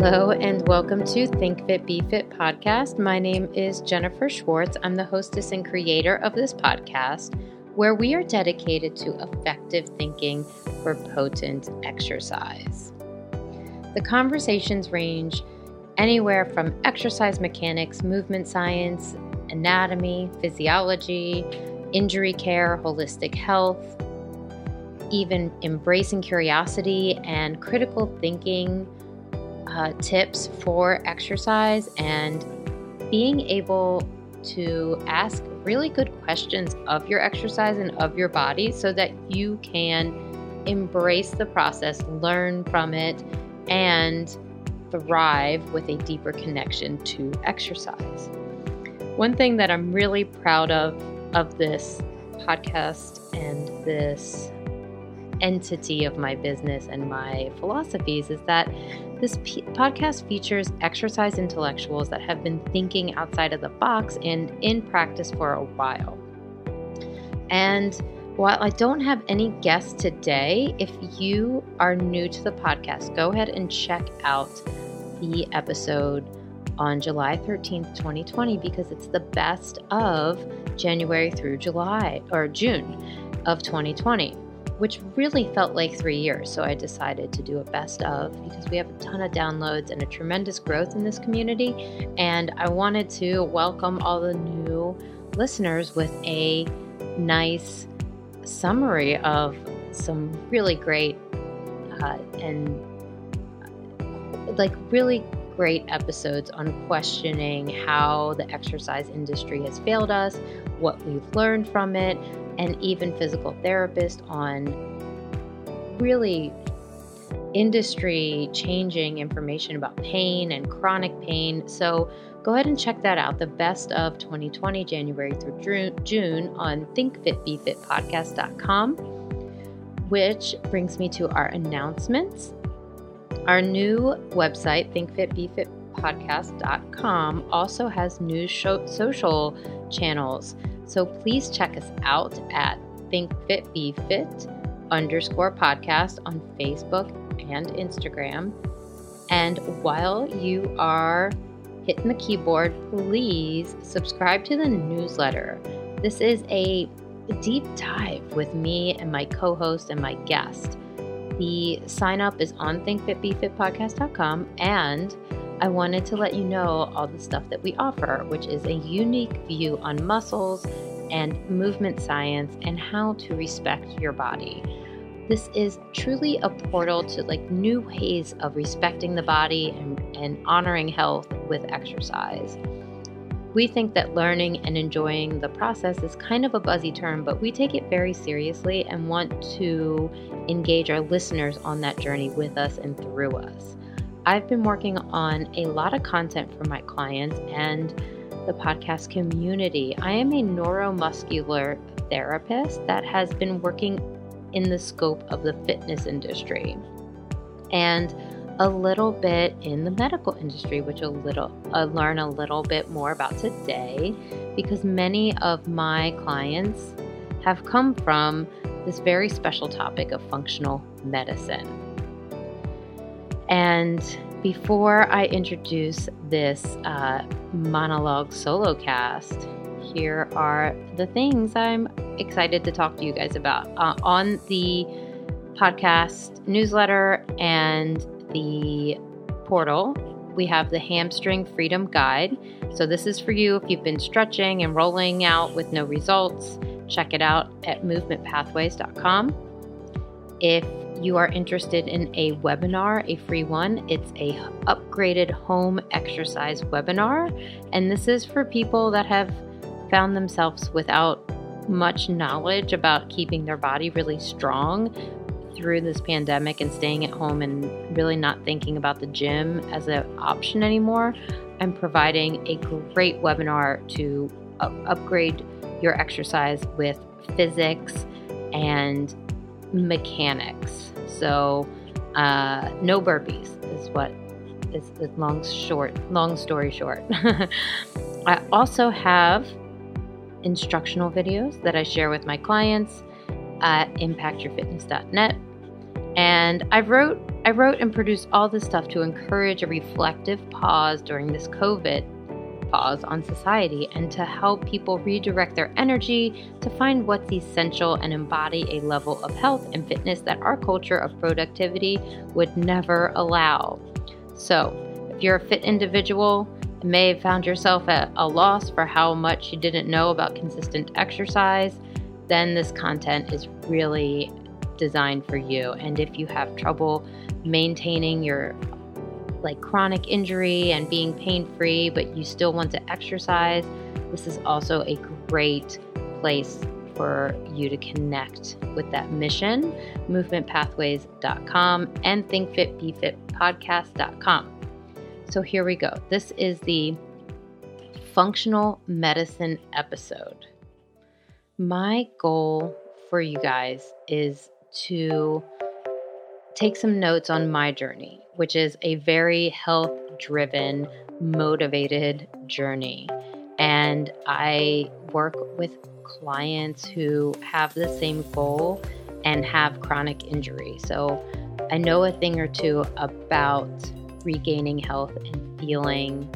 Hello, and welcome to Think Fit Be Fit podcast. My name is Jennifer Schwartz. I'm the hostess and creator of this podcast, where we are dedicated to effective thinking for potent exercise. The conversations range anywhere from exercise mechanics, movement science, anatomy, physiology, injury care, holistic health, even embracing curiosity and critical thinking uh, tips for exercise and being able to ask really good questions of your exercise and of your body so that you can embrace the process, learn from it, and thrive with a deeper connection to exercise. One thing that I'm really proud of of this podcast and this entity of my business and my philosophies is that this p- podcast features exercise intellectuals that have been thinking outside of the box and in practice for a while. And while I don't have any guests today, if you are new to the podcast, go ahead and check out the episode on July 13th, 2020, because it's the best of January through July or June of 2020 which really felt like three years. So I decided to do a best of because we have a ton of downloads and a tremendous growth in this community. And I wanted to welcome all the new listeners with a nice summary of some really great uh, and like really great episodes on questioning how the exercise industry has failed us, what we've learned from it, and even physical therapists on really industry changing information about pain and chronic pain. So go ahead and check that out. The best of 2020, January through June on thinkfitbefitpodcast.com, which brings me to our announcements. Our new website, thinkfitbefitpodcast.com, also has new social channels. So please check us out at thinkfitbefit underscore podcast on Facebook and Instagram. And while you are hitting the keyboard, please subscribe to the newsletter. This is a deep dive with me and my co host and my guest. The sign up is on thinkfitbefitpodcast.com and I wanted to let you know all the stuff that we offer, which is a unique view on muscles and movement science and how to respect your body. This is truly a portal to like new ways of respecting the body and, and honoring health with exercise. We think that learning and enjoying the process is kind of a buzzy term, but we take it very seriously and want to engage our listeners on that journey with us and through us. I've been working on a lot of content for my clients and the podcast community. I am a neuromuscular therapist that has been working in the scope of the fitness industry. And a little bit in the medical industry, which a little I'll learn a little bit more about today because many of my clients have come from this very special topic of functional medicine. And before I introduce this uh, monologue solo cast, here are the things I'm excited to talk to you guys about uh, on the podcast newsletter and the portal, we have the hamstring freedom guide. So, this is for you if you've been stretching and rolling out with no results. Check it out at movementpathways.com. If you are interested in a webinar, a free one, it's a upgraded home exercise webinar. And this is for people that have found themselves without much knowledge about keeping their body really strong through this pandemic and staying at home and really not thinking about the gym as an option anymore, I'm providing a great webinar to upgrade your exercise with physics and mechanics. So, uh, no burpees is what is the long short. Long story short, I also have instructional videos that I share with my clients at impactyourfitness.net. And I wrote I wrote and produced all this stuff to encourage a reflective pause during this COVID on society and to help people redirect their energy to find what's essential and embody a level of health and fitness that our culture of productivity would never allow. So, if you're a fit individual, and may have found yourself at a loss for how much you didn't know about consistent exercise, then this content is really designed for you. And if you have trouble maintaining your like chronic injury and being pain free, but you still want to exercise, this is also a great place for you to connect with that mission movementpathways.com and thinkfitbefitpodcast.com. So here we go. This is the functional medicine episode. My goal for you guys is to take some notes on mm. my journey, which is a very health driven, motivated journey. And I work with clients who have the same goal and have chronic injury. So I know a thing or two about regaining health and feeling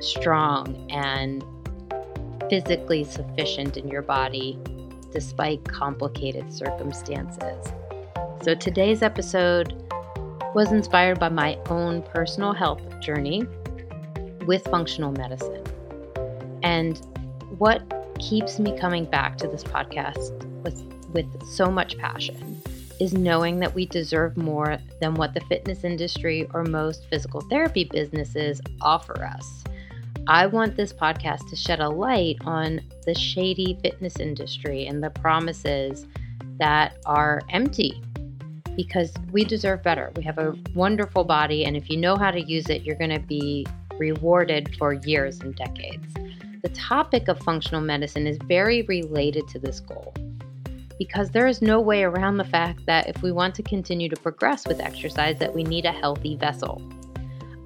strong and physically sufficient in your body despite complicated circumstances. So today's episode was inspired by my own personal health journey with functional medicine. And what keeps me coming back to this podcast with, with so much passion is knowing that we deserve more than what the fitness industry or most physical therapy businesses offer us. I want this podcast to shed a light on the shady fitness industry and the promises that are empty because we deserve better. We have a wonderful body, and if you know how to use it, you're going to be rewarded for years and decades. The topic of functional medicine is very related to this goal because there is no way around the fact that if we want to continue to progress with exercise that we need a healthy vessel.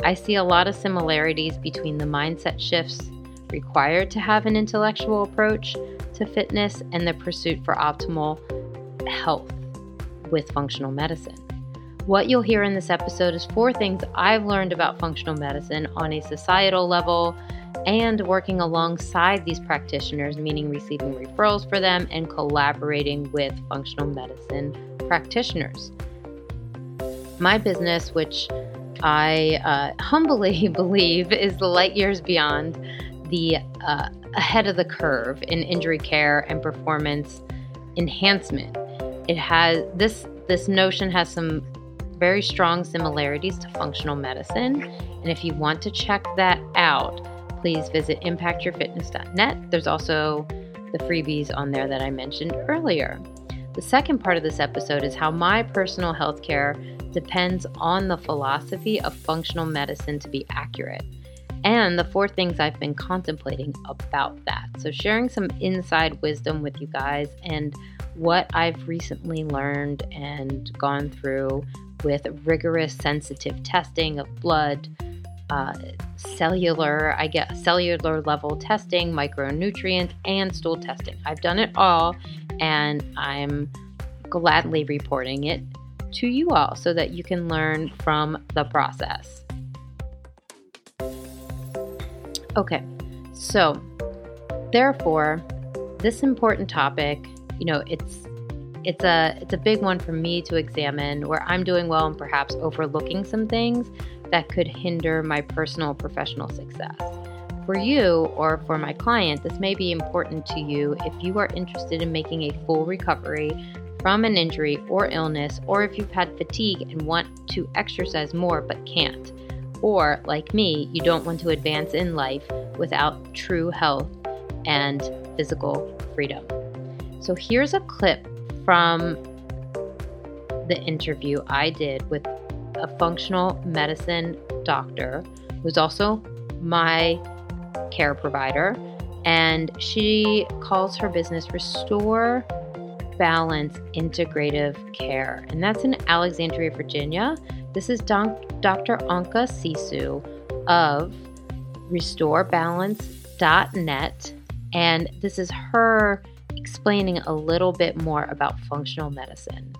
I see a lot of similarities between the mindset shifts required to have an intellectual approach to fitness and the pursuit for optimal health with functional medicine. What you'll hear in this episode is four things I've learned about functional medicine on a societal level and working alongside these practitioners, meaning receiving referrals for them and collaborating with functional medicine practitioners. My business, which I uh, humbly believe is the light years beyond the uh, ahead of the curve in injury care and performance enhancement it has this this notion has some very strong similarities to functional medicine. And if you want to check that out, please visit impactyourfitness.net. There's also the freebies on there that I mentioned earlier. The second part of this episode is how my personal health care depends on the philosophy of functional medicine to be accurate, and the four things I've been contemplating about that. So, sharing some inside wisdom with you guys and what I've recently learned and gone through with rigorous sensitive testing of blood, uh, cellular, I guess, cellular level testing, micronutrient, and stool testing. I've done it all, and I'm gladly reporting it to you all so that you can learn from the process. Okay, so therefore, this important topic you know, it's it's a it's a big one for me to examine where I'm doing well and perhaps overlooking some things that could hinder my personal professional success. For you or for my client, this may be important to you if you are interested in making a full recovery from an injury or illness, or if you've had fatigue and want to exercise more but can't. Or, like me, you don't want to advance in life without true health and physical freedom. So here's a clip from the interview I did with a functional medicine doctor who's also my care provider. And she calls her business Restore Balance Integrative Care. And that's in Alexandria, Virginia. This is Dr. Anka Sisu of restorebalance.net. And this is her explaining a little bit more about functional medicine.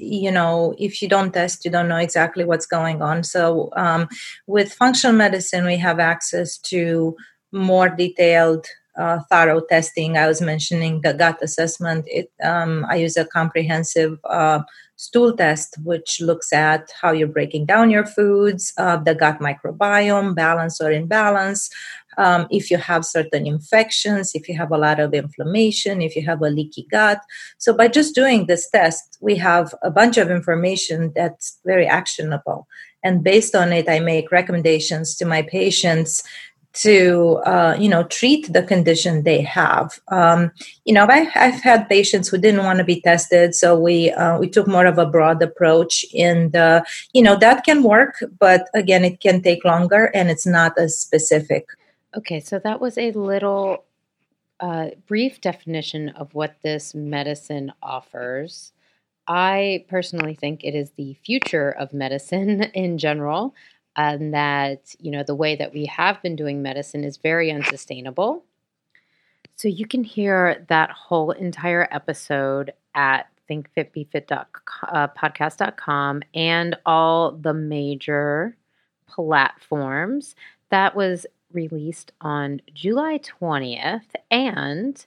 you know if you don't test you don't know exactly what's going on so um, with functional medicine we have access to more detailed uh, thorough testing i was mentioning the gut assessment it um, i use a comprehensive uh, stool test which looks at how you're breaking down your foods uh, the gut microbiome balance or imbalance um, if you have certain infections, if you have a lot of inflammation, if you have a leaky gut. So, by just doing this test, we have a bunch of information that's very actionable. And based on it, I make recommendations to my patients to uh, you know treat the condition they have. Um, you know I, have had patients who didn't want to be tested so we uh, we took more of a broad approach and uh, you know that can work but again it can take longer and it's not as specific. Okay, so that was a little uh, brief definition of what this medicine offers. I personally think it is the future of medicine in general, and that you know the way that we have been doing medicine is very unsustainable. So you can hear that whole entire episode at thinkfitbefit.podcast.com uh, and all the major platforms. That was released on July 20th, and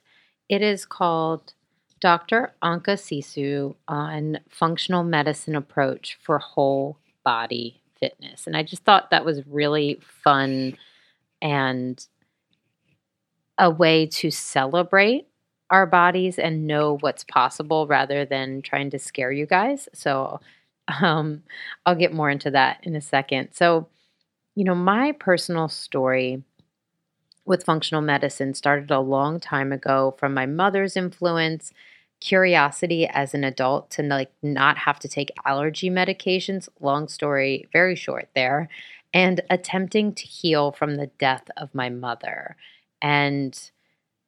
it is called Dr. Anka Sisu on Functional Medicine Approach for Whole Body Fitness. And I just thought that was really fun and a way to celebrate our bodies and know what's possible rather than trying to scare you guys. So um, I'll get more into that in a second. So, you know, my personal story with functional medicine started a long time ago from my mother's influence, curiosity as an adult to like not have to take allergy medications, long story very short there, and attempting to heal from the death of my mother. And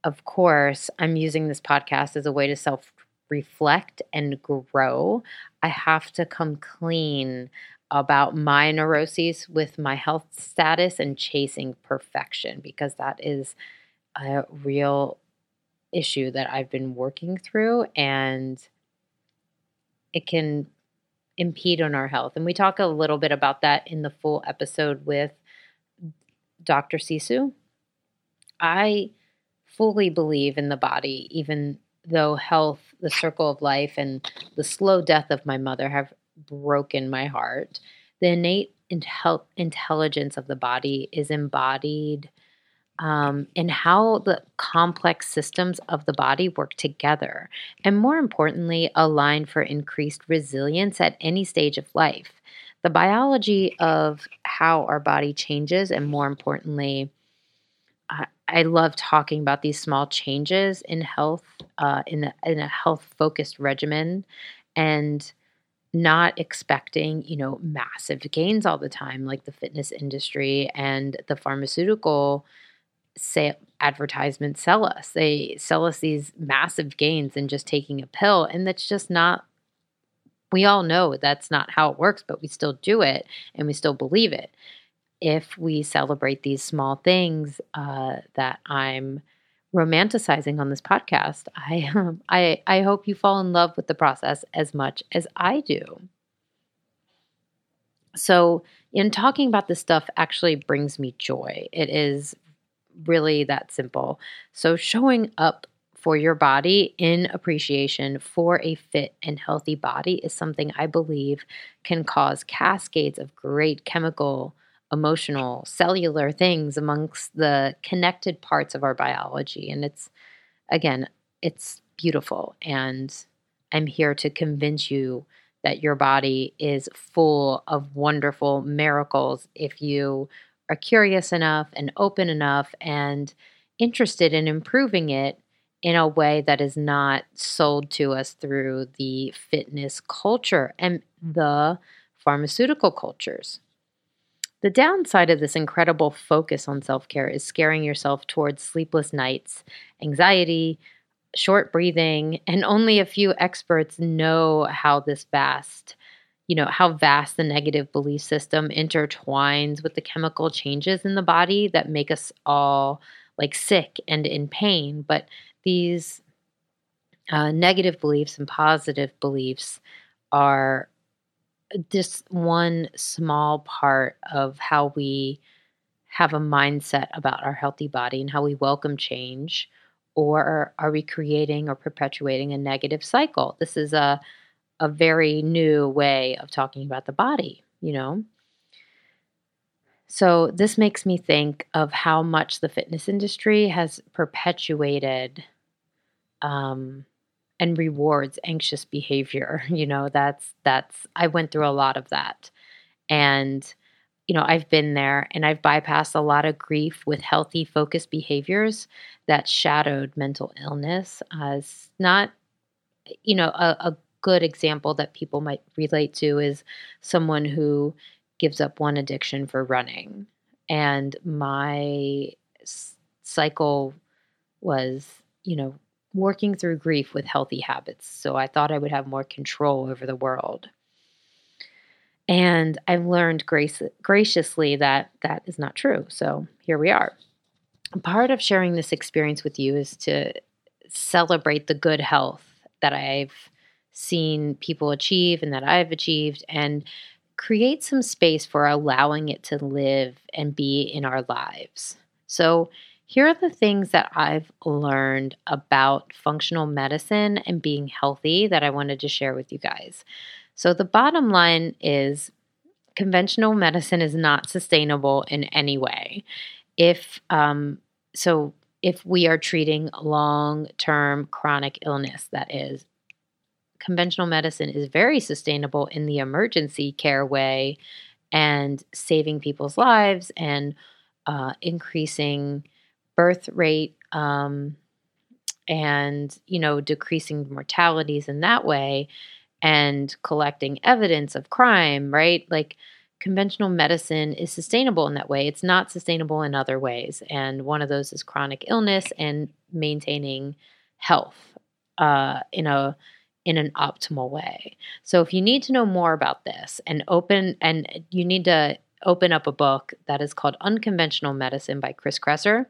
of course, I'm using this podcast as a way to self reflect and grow. I have to come clean about my neuroses with my health status and chasing perfection because that is a real issue that I've been working through and it can impede on our health. And we talk a little bit about that in the full episode with Dr. Sisu. I fully believe in the body, even though health, the circle of life, and the slow death of my mother have broken my heart. The innate intel- intelligence of the body is embodied um, in how the complex systems of the body work together, and more importantly, align for increased resilience at any stage of life. The biology of how our body changes, and more importantly, I, love talking about these small changes in health, uh, in, in a health focused regimen, and not expecting, you know, massive gains all the time, like the fitness industry and the pharmaceutical say advertisements sell us. They sell us these massive gains in just taking a pill, and that's just not. We all know that's not how it works, but we still do it and we still believe it. If we celebrate these small things uh, that I'm romanticizing on this podcast. I um, I I hope you fall in love with the process as much as I do. So, in talking about this stuff actually brings me joy. It is really that simple. So, showing up for your body in appreciation for a fit and healthy body is something I believe can cause cascades of great chemical emotional, cellular things amongst the connected parts of our biology. And it's, again, it's beautiful. And I'm here to convince you that your body is full of wonderful miracles if you are curious enough and open enough and interested in improving it in a way that is not sold to us through the fitness culture and mm-hmm. the pharmaceutical cultures. The downside of this incredible focus on self care is scaring yourself towards sleepless nights, anxiety, short breathing, and only a few experts know how this vast, you know, how vast the negative belief system intertwines with the chemical changes in the body that make us all like sick and in pain. But these uh, negative beliefs and positive beliefs are just one small part of how we have a mindset about our healthy body and how we welcome change or are we creating or perpetuating a negative cycle this is a a very new way of talking about the body you know? So this makes me think of how much the fitness industry has perpetuated um, and rewards anxious behavior you know? That's that's i went through a lot of that. And you know i've been there and i've bypassed a lot of grief with healthy focused behaviors that shadowed mental illness as not you know a, a good example that people might relate to is someone who gives up one addiction for running and my cycle was you know working through grief with healthy habits. So I thought I would have more control over the world. And I've learned grace, graciously that that is not true. So here we are. Part of sharing this experience with you is to celebrate the good health that I've seen people achieve and that I've achieved and create some space for allowing it to live and be in our lives. So here are the things that I've learned about functional medicine and being healthy that I wanted to share with you guys. So, the bottom line is conventional medicine is not sustainable in any way. If, um, so, if we are treating long term chronic illness, that is, conventional medicine is very sustainable in the emergency care way and saving people's lives and uh, increasing birth rate um, and you know decreasing mortalities in that way and collecting evidence of crime right? Like conventional medicine is sustainable in that way. It's not sustainable in other ways. And one of those is chronic illness and maintaining health uh, in a in an optimal way so if you need to know more about this and open and you need to open up a book that is called unconventional medicine by chris kresser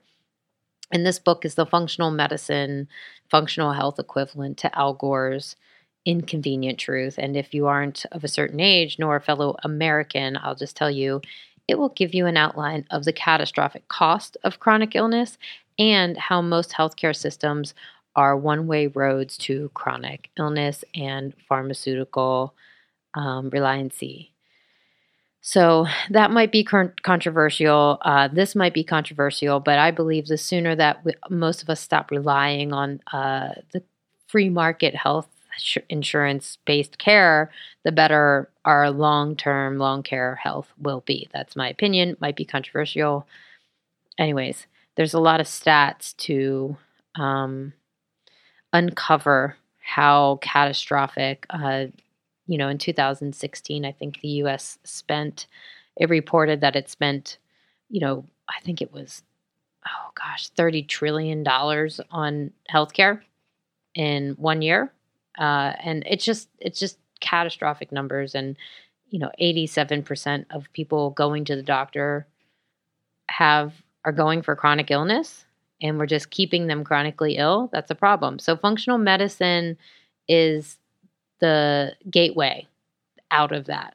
and this book is the functional medicine, functional health equivalent to Al Gore's Inconvenient Truth. And if you aren't of a certain age nor a fellow American, I'll just tell you it will give you an outline of the catastrophic cost of chronic illness and how most healthcare systems are one way roads to chronic illness and pharmaceutical um, reliancy. So that might be controversial. Uh, this might be controversial, but I believe the sooner that we, most of us stop relying on uh, the free market health insurance based care, the better our long term, long care health will be. That's my opinion. Might be controversial. Anyways, there's a lot of stats to um, uncover how catastrophic uh, you know, in 2016, I think the U.S. spent, it reported that it spent, you know, I think it was, oh gosh, $30 trillion on healthcare in one year. Uh, and it's just, it's just catastrophic numbers. And, you know, 87% of people going to the doctor have, are going for chronic illness and we're just keeping them chronically ill. That's a problem. So functional medicine is the gateway out of that.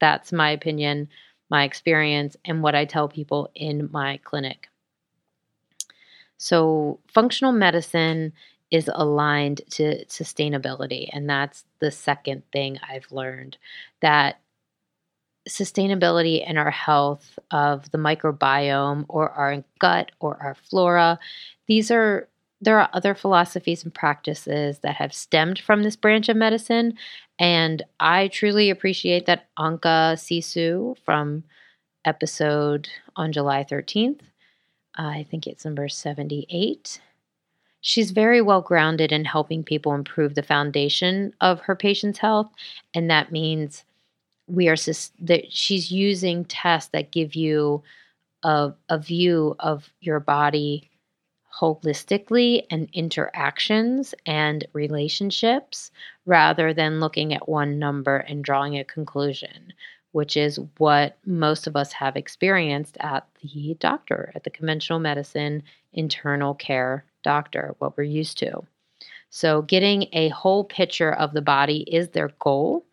That's my opinion, my experience, and what I tell people in my clinic. So, functional medicine is aligned to sustainability. And that's the second thing I've learned that sustainability and our health of the microbiome or our gut or our flora, these are there are other philosophies and practices that have stemmed from this branch of medicine. And I truly appreciate that Anka Sisu from episode on July 13th, uh, I think it's number 78. She's very well grounded in helping people improve the foundation of her patient's health. And that means we are that she's using tests that give you a, a view of your body holistically and interactions and relationships rather than looking at one number and drawing a conclusion, which is what most of us have experienced at the doctor, at the conventional medicine internal care doctor, what we're used to. So, getting a whole picture of the body is their goal.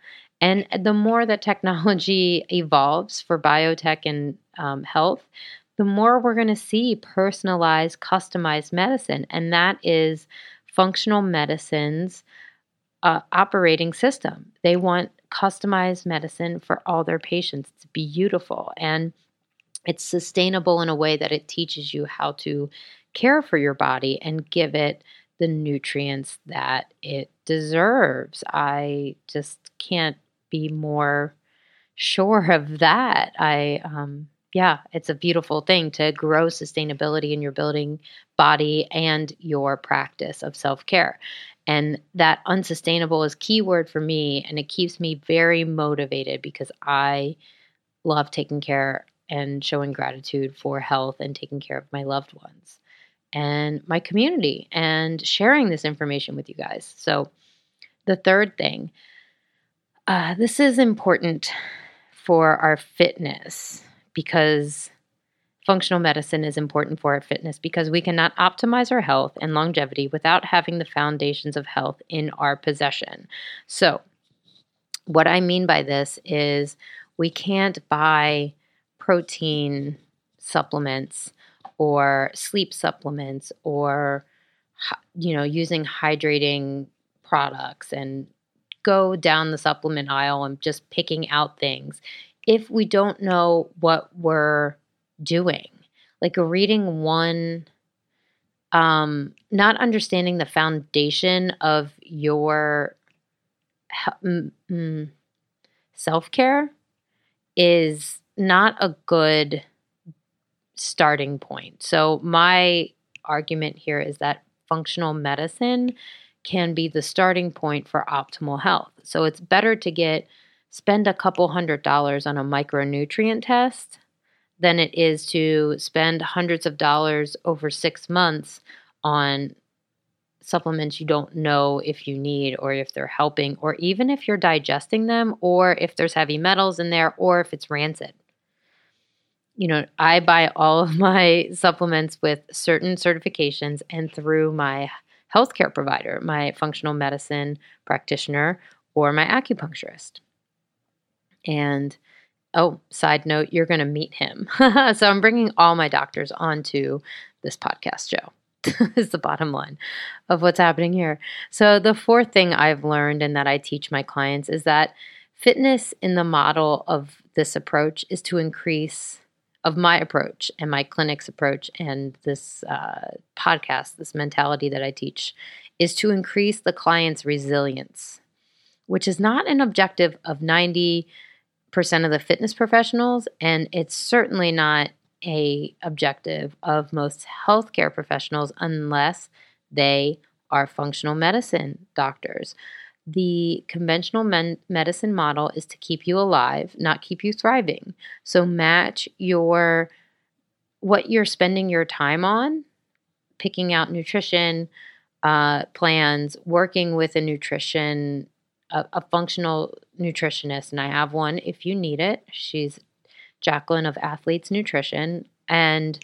And the more that technology evolves for biotech and um, health, the more we're going to see personalized, customized medicine. And that is functional medicine's uh, operating system. They want customized medicine for all their patients. It's beautiful and it's sustainable in a way that it teaches you how to care for your body and give it the nutrients that it deserves. I just can't be more sure of that. I, um, yeah, it's a beautiful thing to grow sustainability in your building body and your practice of self care. And that unsustainable is keyword for me, and it keeps me very motivated because I love taking care and showing gratitude for health and taking care of my loved ones and my community and sharing this information with you guys. So, the third thing, uh, this is important for our fitness because functional medicine is important for our fitness because we cannot optimize our health and longevity without having the foundations of health in our possession. So, what I mean by this is we can't buy protein supplements or sleep supplements or you know using hydrating products and go down the supplement aisle and just picking out things if we don't know what we're doing like reading one um not understanding the foundation of your mm, mm, self-care is not a good starting point. So, my argument here is that functional medicine can be the starting point for optimal health. So, it's better to get spend a couple hundred dollars on a micronutrient test than it is to spend hundreds of dollars over 6 months on supplements you don't know if you need or if they're helping or even if you're digesting them or if there's heavy metals in there or if it's rancid you know, I buy all of my supplements with certain certifications and through my healthcare provider, my functional medicine practitioner, or my acupuncturist. And oh, side note, you're going to meet him. so I'm bringing all my doctors onto this podcast show. is the bottom line of what's happening here. So, the fourth thing I've learned and that I teach my clients is that fitness in the model of this approach is to increase of my approach and my clinic's approach and this uh, podcast, this mentality that I teach, is to increase the client's resilience, which is not an objective of 90% of the fitness professionals, and it's certainly not a objective of most healthcare professionals unless they are functional medicine doctors the conventional men- medicine model is to keep you alive, not keep you thriving. So match your what you're spending your time on, picking out nutrition uh, plans, working with a nutrition, a, a functional nutritionist, and I have one if you need it. She's Jacqueline of Athletes Nutrition, and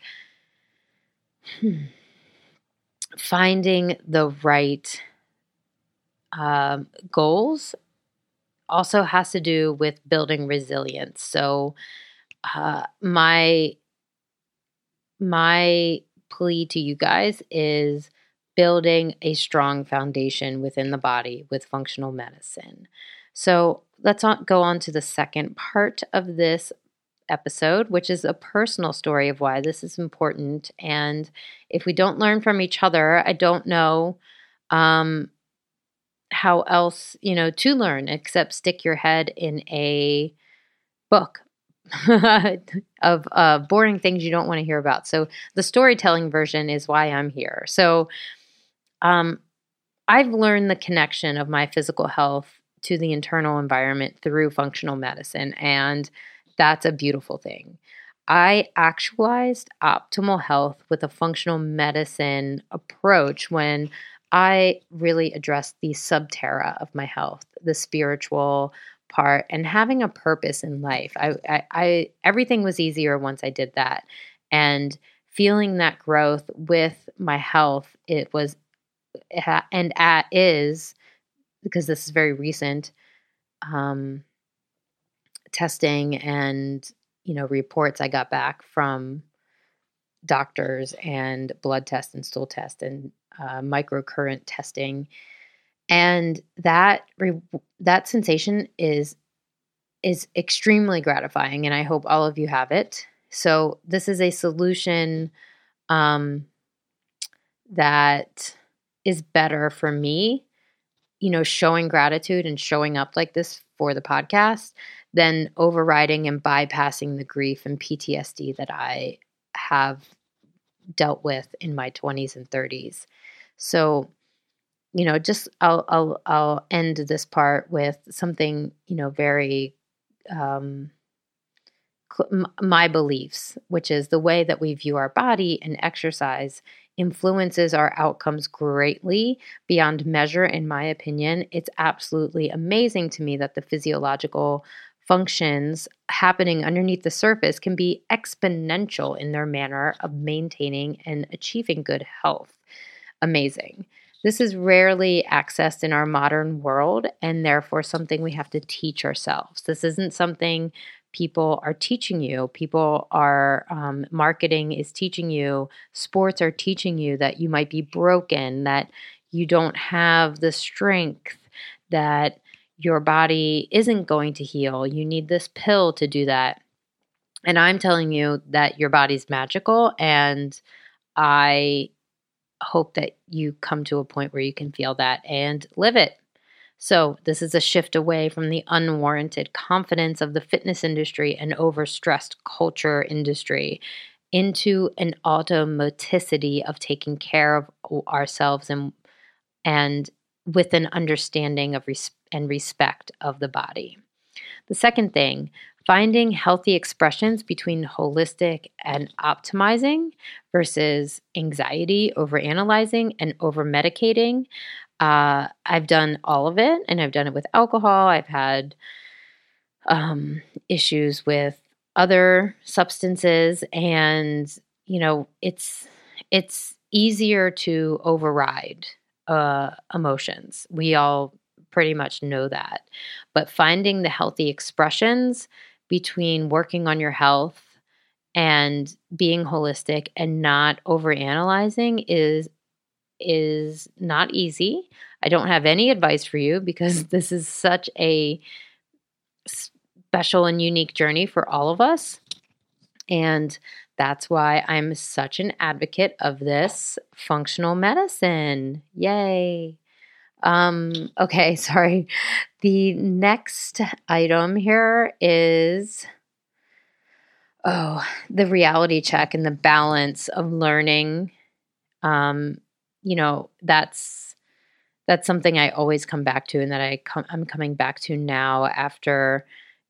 hmm, finding the right um, goals also has to do with building resilience. So, uh, my my plea to you guys is building a strong foundation within the body with functional medicine. So, let's go on to the second part of this episode, which is a personal story of why this is important. And if we don't learn from each other, I don't know um, how else, you know, to learn except stick your head in a book of uh, boring things you don't want to hear about. So the storytelling version is why I'm here. So um, I've learned the connection of my physical health to the internal environment through functional medicine, and that's a beautiful thing. I actualized optimal health with a functional medicine approach when I really addressed the subterra of my health, the spiritual part, and having a purpose in life. I, I, I everything was easier once I did that, and feeling that growth with my health, it was and at is because this is very recent um, testing and you know reports I got back from doctors and blood tests and stool tests and uh, microcurrent testing. And that re- that sensation is is extremely gratifying and i hope all of you have it. So this is a solution um, that is better for me you know showing gratitude and showing up like this for the podcast than overriding and bypassing the grief and ptsd that i have dealt with in my 20s and 30s so you know just i'll i'll i'll end this part with something you know very um my beliefs which is the way that we view our body and exercise influences our outcomes greatly beyond measure in my opinion. It's absolutely amazing to me that the physiological functions happening underneath the surface can be exponential in their manner of maintaining and achieving good health amazing this is rarely accessed in our modern world and therefore something we have to teach ourselves. This isn't something people are teaching you. People are, um, marketing is teaching you, sports are teaching you that you might be broken, that you don't have the strength, that your body isn't going to heal. You need this pill to do that. And I'm telling you that your body's magical and I hope that you come to a point where you can feel that and live it. So, this is a shift away from the unwarranted confidence of the fitness industry and overstressed culture industry into an automaticity of taking care of ourselves and and with an understanding of res- and respect of the body. The second thing, finding healthy expressions between holistic and optimizing versus anxiety, over analyzing, and over medicating. Uh, I've done all of it, and I've done it with alcohol. I've had um, issues with other substances, and you know, it's it's easier to override uh, emotions. We all pretty much know that, but finding the healthy expressions between working on your health and being holistic and not overanalyzing is is not easy. I don't have any advice for you because this is such a special and unique journey for all of us. And that's why I'm such an advocate of this functional medicine. Yay. Um, okay, sorry. The next item here is oh, the reality check and the balance of learning. Um, you know, that's that's something I always come back to and that I come I'm coming back to now after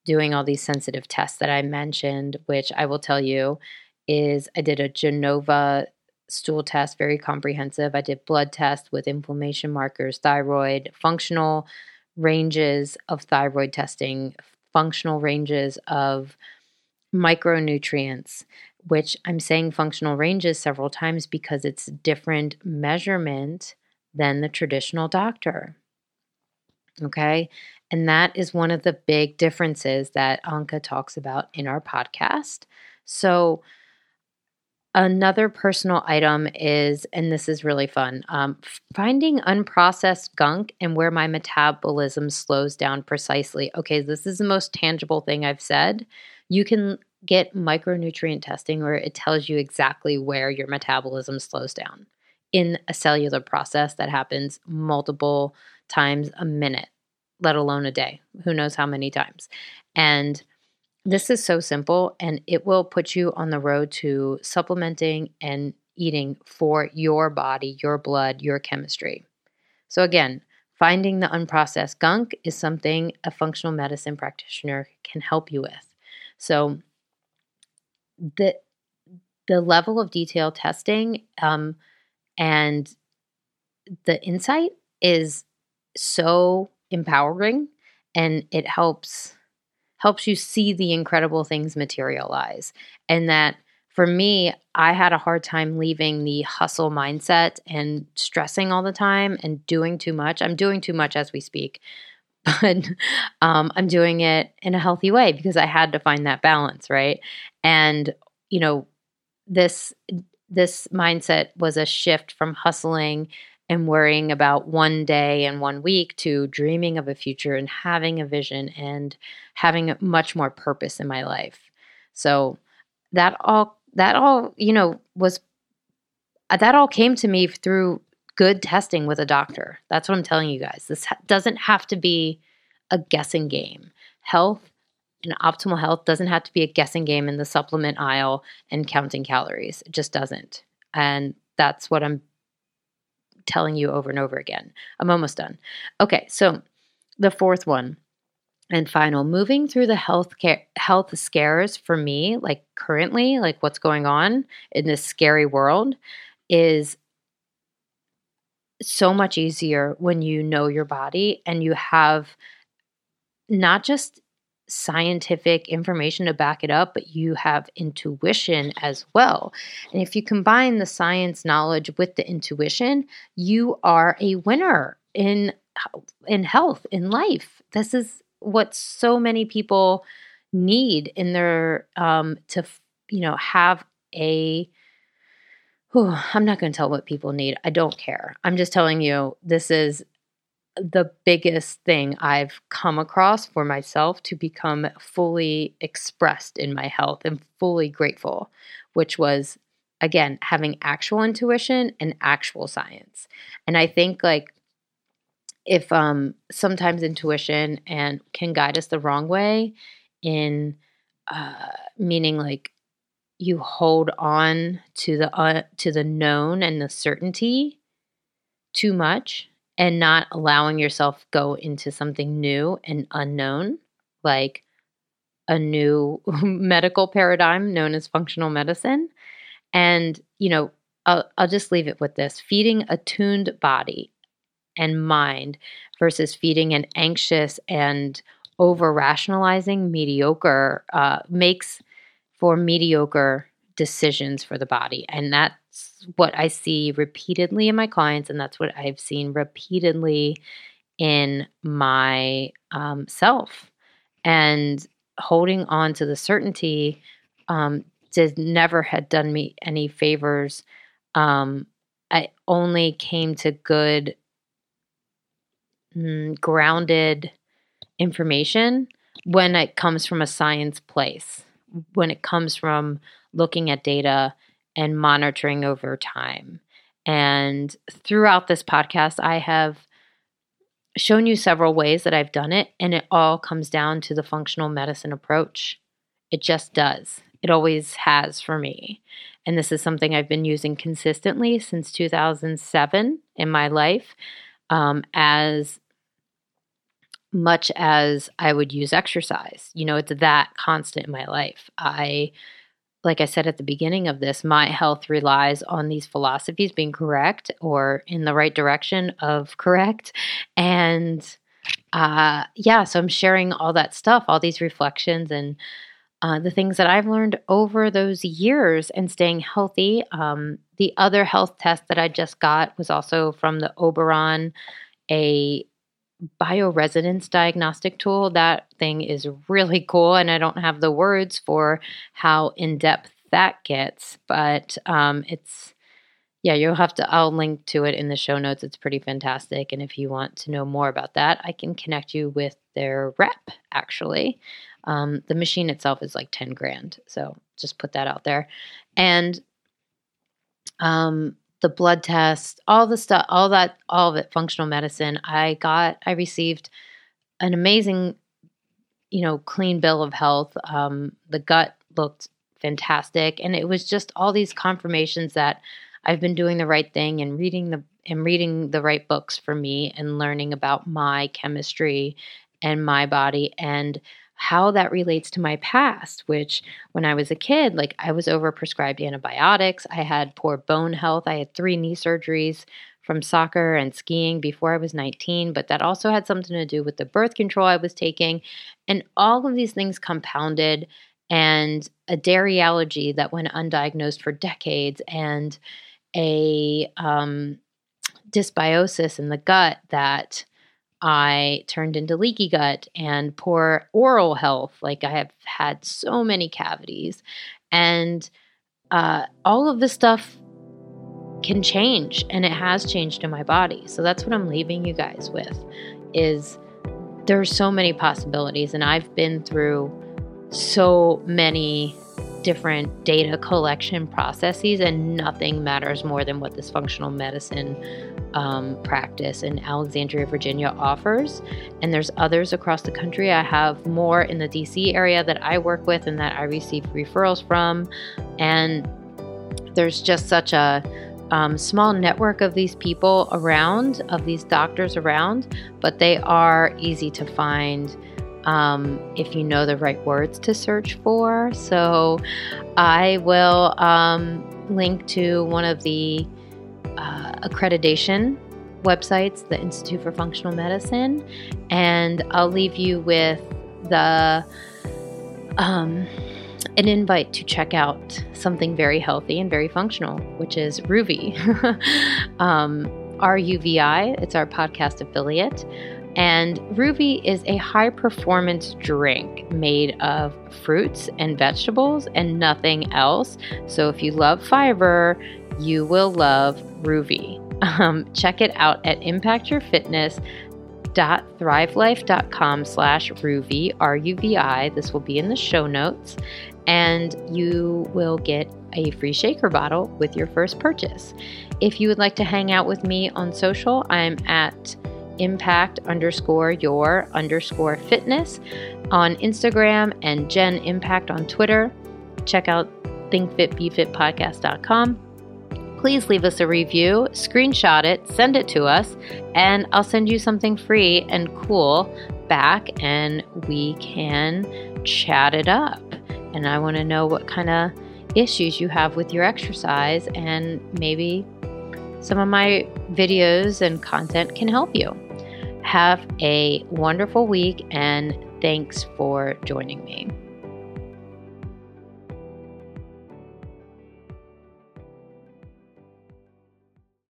doing all these sensitive tests that I mentioned, which I will tell you is I did a Genova stool test, very comprehensive. I did blood tests with inflammation markers, thyroid, functional ranges of thyroid testing, functional ranges of micronutrients, which I'm saying functional ranges several times because it's different measurement than the traditional doctor. Okay. And that is one of the big differences that Anka talks about in our podcast. So, Another personal item is, and this is really fun, um, finding unprocessed gunk and where my metabolism slows down precisely. Okay, this is the most tangible thing I've said. You can get micronutrient testing where it tells you exactly where your metabolism slows down in a cellular process that happens multiple times a minute, let alone a day. Who knows how many times. And this is so simple and it will put you on the road to supplementing and eating for your body, your blood, your chemistry. So, again, finding the unprocessed gunk is something a functional medicine practitioner can help you with. So, the the level of detail testing um, and the insight is so empowering and it helps helps you see the incredible things materialize and that for me, I had a hard time leaving the hustle mindset and stressing all the time and doing too much. I'm doing too much as we speak, but um, I'm doing it in a healthy way because I had to find that balance, right? And you know, this this mindset was a shift from hustling and worrying about one day and one week to dreaming of a future and having a vision and having much more purpose in my life. So that all that all, you know, was uh, that all came to me through good testing with a doctor. That's what I'm telling you guys. This doesn't have to be a guessing game. Health and optimal health doesn't have to be a guessing game in the supplement aisle and counting calories. It just doesn't. And that's what I'm telling you over and over again. I'm almost done. Okay, so the fourth one and final moving through the health care health scares for me like currently like what's going on in this scary world is so much easier when you know your body and you have not just scientific information to back it up, but you have intuition as well. And if you combine the science knowledge with the intuition, you are a winner in in health, in life. This is what so many people need in their um to you know have a Whew, I'm not going to tell what people need. I don't care. I'm just telling you this is the biggest thing I've come across for myself to become fully expressed in my health and fully grateful, which was again having actual intuition and actual science. And I think like if um sometimes intuition and can guide us the wrong way in uh meaning like you hold on to the uh, to the known and the certainty too much and not allowing yourself go into something new and unknown like a new medical paradigm known as functional medicine. And you know I'll, I'll just leave it with this. Feeding a tuned body and mind versus feeding an anxious and over rationalizing mediocre uh, makes for mediocre decisions for the body and that's what I see repeatedly in my clients, and that's what I've seen repeatedly in my um, self. And holding on to the certainty um, did never had done me any favors. Um, I only came to good, mm, grounded information when it comes from a science place, when it comes from looking at data and monitoring over time. And throughout this podcast, I have shown you several ways that I've done it, and it all comes down to the functional medicine approach. It just does. It always has for me. And this is something I've been using consistently since 2007 in my life, um, as much as I would use exercise. You know, it's that constant in my life. I like I said at the beginning of this, my health relies on these philosophies being correct or in the right direction of correct. And uh, yeah, so I'm sharing all that stuff, all these reflections and uh, the things that I've learned over those years and staying healthy. Um, the other health test that I just got was also from the Oberon, a bioresonance diagnostic tool. That thing is really cool, and I don't have the words for how in depth that gets, but um, it's yeah, you'll have to. I'll link to it in the show notes. It's pretty fantastic, and if you want to know more about that, I can connect you with their rep. Actually, um, the machine itself is like ten grand, so just put that out there, and um, the blood test, all the stuff, all that, all of it, functional medicine. I got, I received an amazing, you know, clean bill of health. Um, the gut looked fantastic, and it was just all these confirmations that I've been doing the right thing and reading the and reading the right books for me and learning about my chemistry and my body and how that relates to my past, which when I was a kid, like I was overprescribed antibiotics. I had poor bone health. I had three knee surgeries from soccer and skiing before I was 19, but that also had something to do with the birth control I was taking. And all of these things compounded and a dairy allergy that went undiagnosed for decades, and a um, dysbiosis in the gut that I turned into leaky gut and poor oral health. Like I have had so many cavities, and uh, all of this stuff can change, and it has changed in my body. So that's what I'm leaving you guys with: is there's so many possibilities, and I've been through so many different data collection processes, and nothing matters more than what this functional medicine um, practice in Alexandria, Virginia offers. And there's others across the country. I have more in the DC area that I work with and that I receive referrals from. And there's just such a um, small network of these people around, of these doctors around, but they are easy to find um, if you know the right words to search for. So I will um, link to one of the uh, accreditation websites, the Institute for Functional Medicine, and I'll leave you with the um, an invite to check out something very healthy and very functional, which is Ruvi. um, RUVI, it's our podcast affiliate. And Ruvi is a high performance drink made of fruits and vegetables and nothing else. So if you love fiber, you will love Ruvi. Um, check it out at impactyourfitness.thrivelife.com slash Ruvi, R-U-V-I. This will be in the show notes. And you will get a free shaker bottle with your first purchase. If you would like to hang out with me on social, I'm at impact underscore your underscore fitness on Instagram and Jen Impact on Twitter. Check out thinkfitbefitpodcast.com. Please leave us a review, screenshot it, send it to us, and I'll send you something free and cool back and we can chat it up. And I want to know what kind of issues you have with your exercise and maybe some of my videos and content can help you. Have a wonderful week and thanks for joining me.